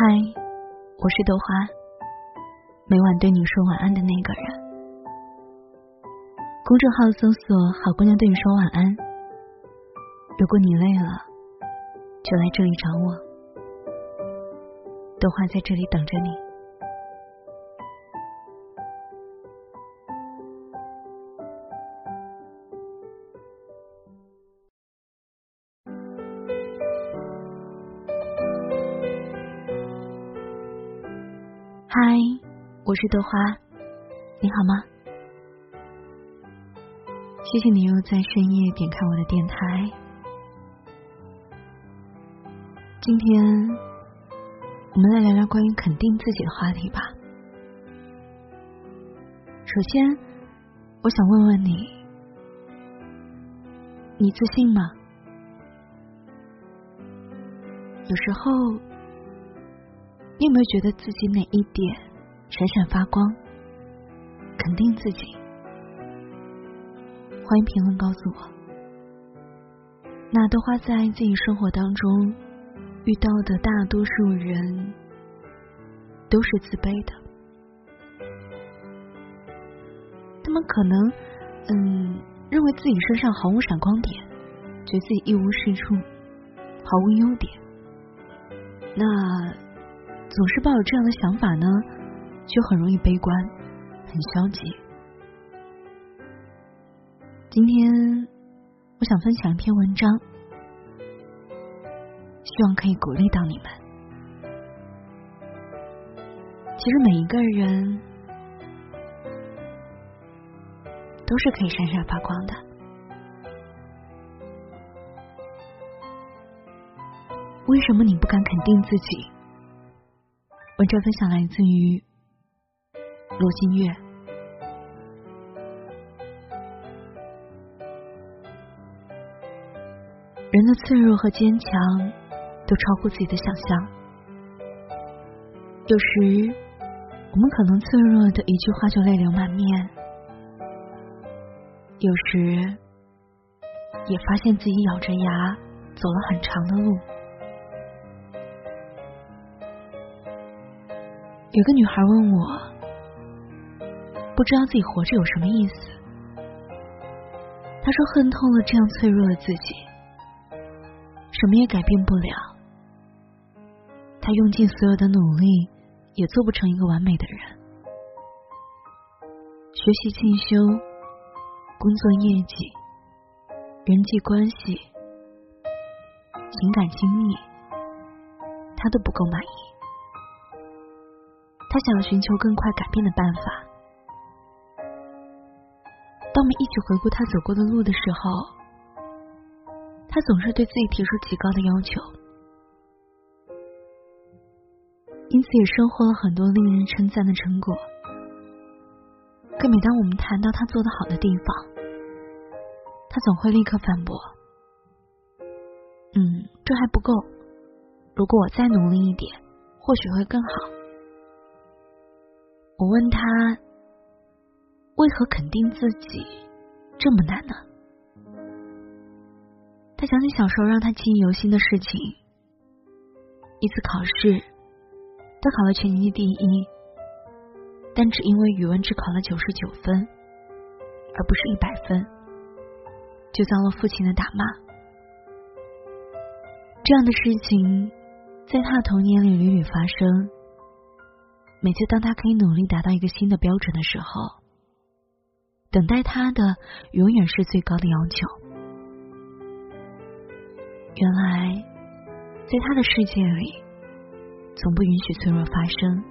嗨，我是豆花，每晚对你说晚安的那个人。公众号搜索“好姑娘对你说晚安”。如果你累了，就来这里找我，豆花在这里等着你。嗨，我是豆花，你好吗？谢谢你又在深夜点开我的电台。今天我们来聊聊关于肯定自己的话题吧。首先，我想问问你，你自信吗？有时候。你有没有觉得自己哪一点闪闪发光？肯定自己，欢迎评论告诉我。那都花在自己生活当中遇到的大多数人都是自卑的，他们可能嗯认为自己身上毫无闪光点，觉得自己一无是处，毫无优点。那。总是抱有这样的想法呢，就很容易悲观，很消极。今天我想分享一篇文章，希望可以鼓励到你们。其实每一个人都是可以闪闪发光的。为什么你不敢肯定自己？文章分享来自于罗新月。人的脆弱和坚强都超乎自己的想象。有时，我们可能脆弱的一句话就泪流满面；有时，也发现自己咬着牙走了很长的路。有个女孩问我，不知道自己活着有什么意思。她说恨透了这样脆弱的自己，什么也改变不了。她用尽所有的努力，也做不成一个完美的人。学习进修、工作业绩、人际关系、情感经历，她都不够满意。他想要寻求更快改变的办法。当我们一起回顾他走过的路的时候，他总是对自己提出极高的要求，因此也收获了很多令人称赞的成果。可每当我们谈到他做的好的地方，他总会立刻反驳：“嗯，这还不够。如果我再努力一点，或许会更好。”我问他，为何肯定自己这么难呢？他想起小时候让他记忆犹新的事情：一次考试，他考了全年级第一，但只因为语文只考了九十九分，而不是一百分，就遭了父亲的打骂。这样的事情在他的童年里屡屡发生。每次当他可以努力达到一个新的标准的时候，等待他的永远是最高的要求。原来，在他的世界里，从不允许脆弱发生。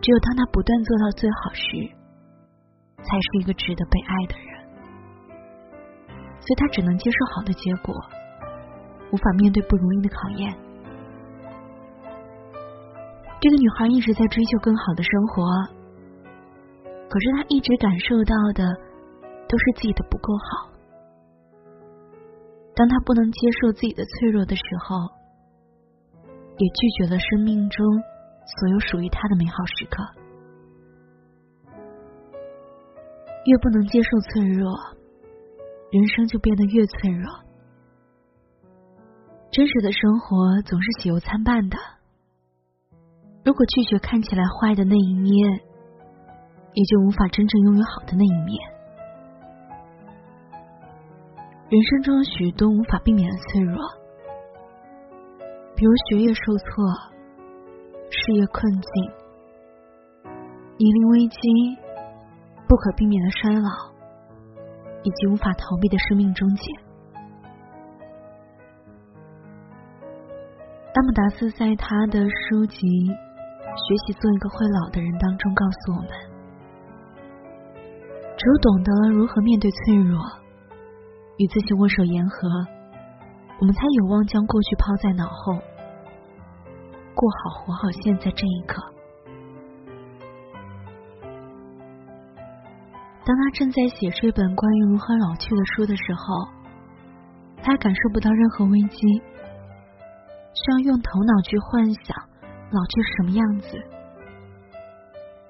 只有当他不断做到最好时，才是一个值得被爱的人。所以他只能接受好的结果，无法面对不如意的考验。这个女孩一直在追求更好的生活，可是她一直感受到的都是自己的不够好。当她不能接受自己的脆弱的时候，也拒绝了生命中所有属于她的美好时刻。越不能接受脆弱，人生就变得越脆弱。真实的生活总是喜忧参半的。如果拒绝看起来坏的那一面，也就无法真正拥有好的那一面。人生中许多无法避免的脆弱，比如学业受挫、事业困境、年龄危机、不可避免的衰老，以及无法逃避的生命终结。阿姆达斯在他的书籍《学习做一个会老的人》当中告诉我们：只有懂得如何面对脆弱，与自己握手言和，我们才有望将过去抛在脑后，过好活好现在这一刻。当他正在写这本关于如何老去的书的时候，他感受不到任何危机。需要用头脑去幻想老去是什么样子，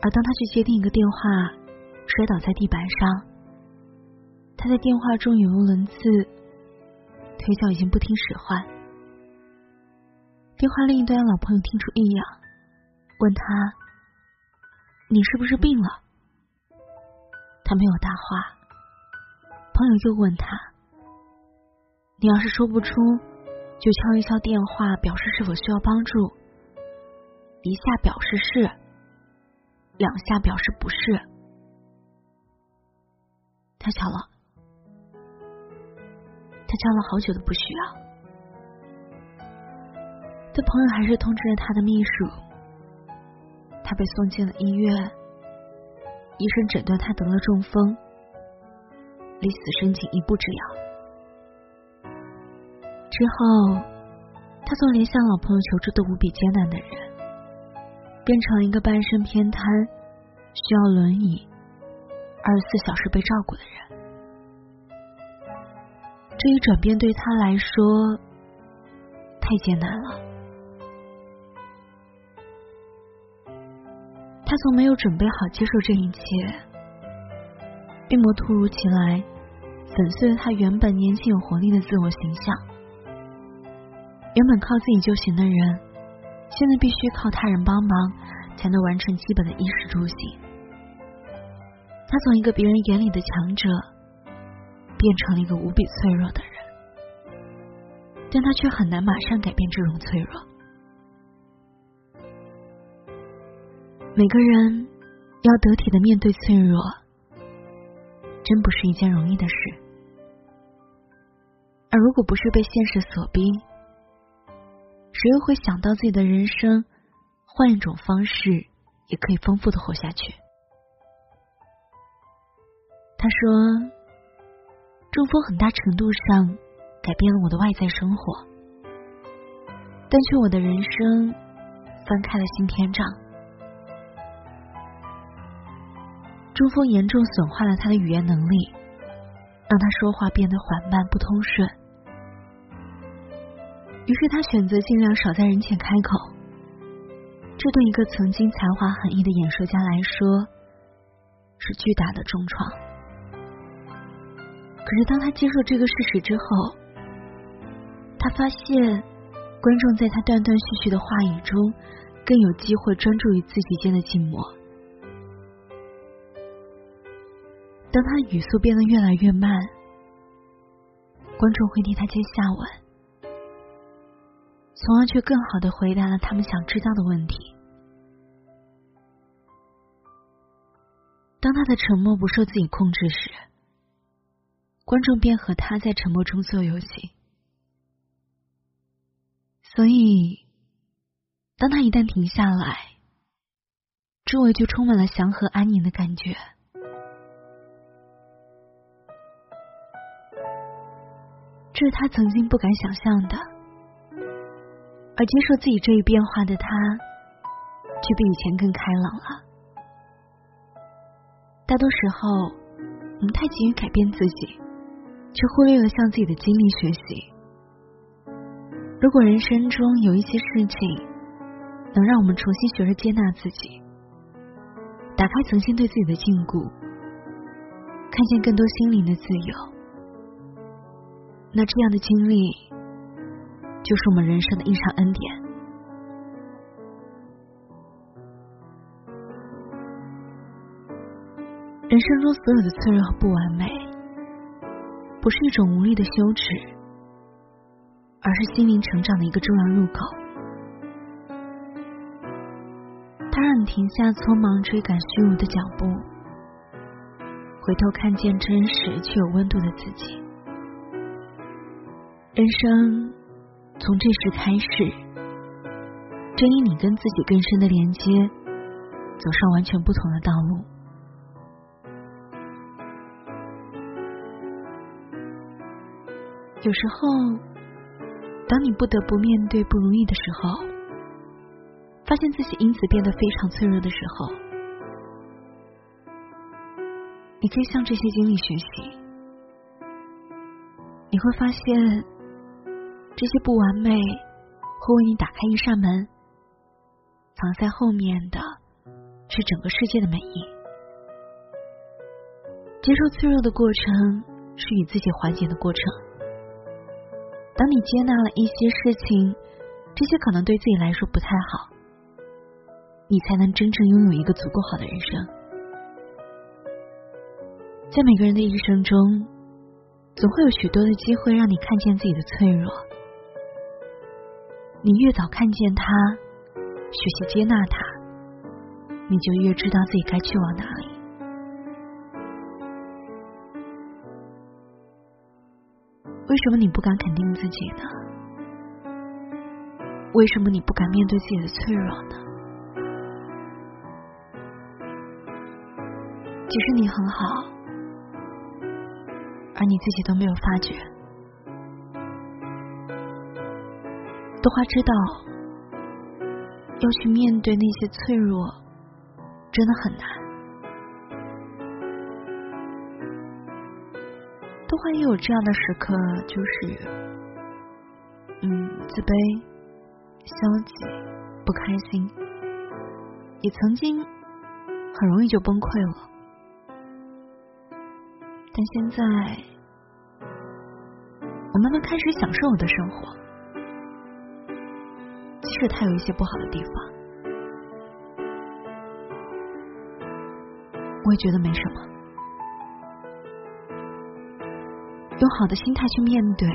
而当他去接另一个电话，摔倒在地板上，他在电话中语无伦次，腿脚已经不听使唤。电话另一端，老朋友听出异样，问他：“你是不是病了？”他没有答话。朋友又问他：“你要是说不出？”就敲一敲电话，表示是否需要帮助。一下表示是，两下表示不是。他敲了，他敲了好久都不需要。这朋友还是通知了他的秘书，他被送进了医院。医生诊断他得了中风，离死神仅一步之遥。之后，他从连向老朋友求助都无比艰难的人，变成一个半身偏瘫、需要轮椅、二十四小时被照顾的人。这一转变对他来说太艰难了。他从没有准备好接受这一切，病魔突如其来，粉碎了他原本年轻有活力的自我形象。原本靠自己就行的人，现在必须靠他人帮忙才能完成基本的衣食住行。他从一个别人眼里的强者，变成了一个无比脆弱的人，但他却很难马上改变这种脆弱。每个人要得体的面对脆弱，真不是一件容易的事。而如果不是被现实所逼，谁又会想到自己的人生换一种方式也可以丰富的活下去？他说：“中风很大程度上改变了我的外在生活，但却我的人生翻开了新篇章。中风严重损坏了他的语言能力，让他说话变得缓慢不通顺。”于是他选择尽量少在人前开口，这对一个曾经才华横溢的演说家来说是巨大的重创。可是当他接受这个事实之后，他发现观众在他断断续续的话语中更有机会专注于自己间的静默。当他语速变得越来越慢，观众会替他接下文。从而却更好的回答了他们想知道的问题。当他的沉默不受自己控制时，观众便和他在沉默中做游戏。所以，当他一旦停下来，周围就充满了祥和安宁的感觉。这是他曾经不敢想象的。而接受自己这一变化的他，却比以前更开朗了。大多时候，我们太急于改变自己，却忽略了向自己的经历学习。如果人生中有一些事情，能让我们重新学着接纳自己，打开曾经对自己的禁锢，看见更多心灵的自由，那这样的经历。就是我们人生的一场恩典。人生中所有的脆弱和不完美不是一种无力的羞耻而是心灵成长的一个重要入口。他让你停下匆忙追赶虚无的脚步回头看见真实却有温度的自己。人生从这时开始，正以你跟自己更深的连接，走上完全不同的道路。有时候，当你不得不面对不如意的时候，发现自己因此变得非常脆弱的时候，你可以向这些经历学习。你会发现，这些不完美会为你打开一扇门，藏在后面的是整个世界的美意。接受脆弱的过程，是与自己和解的过程。当你接纳了一些事情，这些可能对自己来说不太好，你才能真正拥有一个足够好的人生。在每个人的一生中，总会有许多的机会让你看见自己的脆弱。你越早看见他，学习接纳他，你就越知道自己该去往哪里。为什么你不敢肯定自己呢？为什么你不敢面对自己的脆弱呢？其实你很好，而你自己都没有发觉。花知道，要去面对那些脆弱，真的很难。豆花也有这样的时刻，就是，嗯，自卑、消极、不开心，也曾经很容易就崩溃了。但现在，我慢慢开始享受我的生活，是他有一些不好的地方，我也觉得没什么。用好的心态去面对，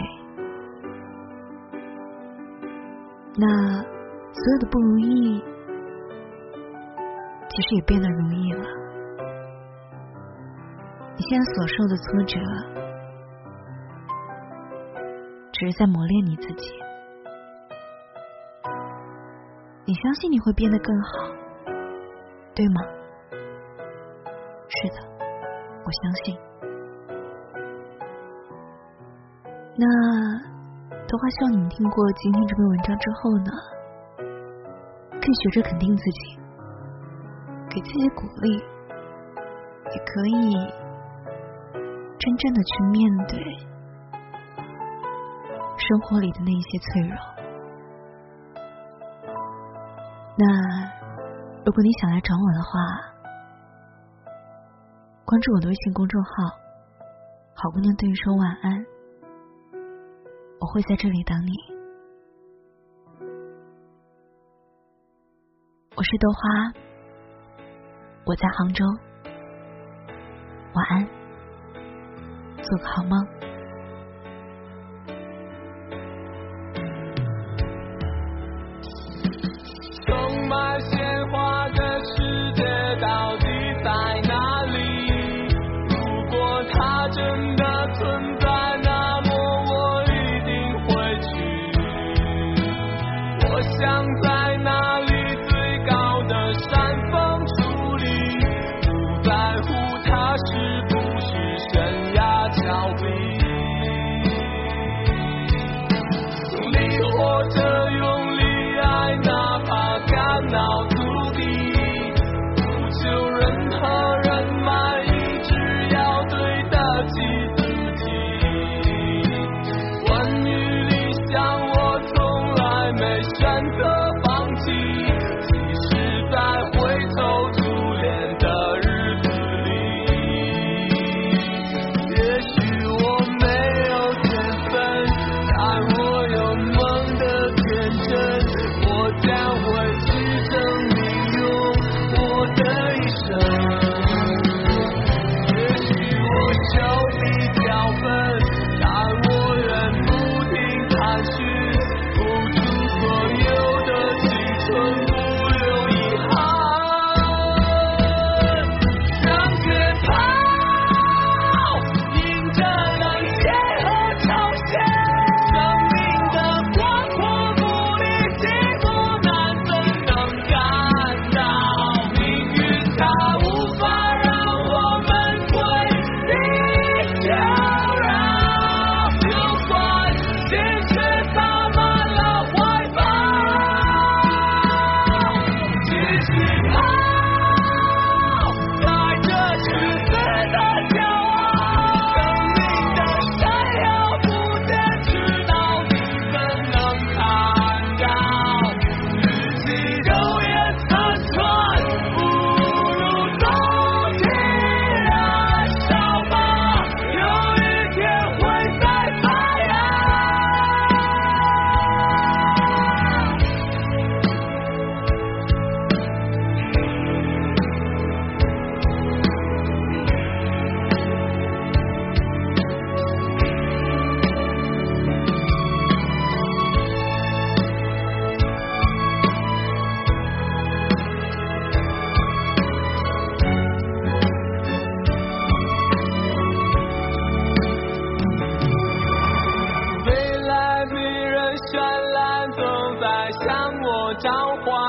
那所有的不如意，其实也变得容易了。你现在所受的挫折，只是在磨练你自己。你相信你会变得更好，对吗？是的，我相信。那的话，希望你们听过今天这篇文章之后呢，可以学着肯定自己，给自己鼓励，也可以真正的去面对生活里的那一些脆弱。那如果你想来找我的话，关注我的微信公众号“好姑娘对你说晚安”。我会在这里等你。我是豆花，我在杭州。晚安，做个好梦。召唤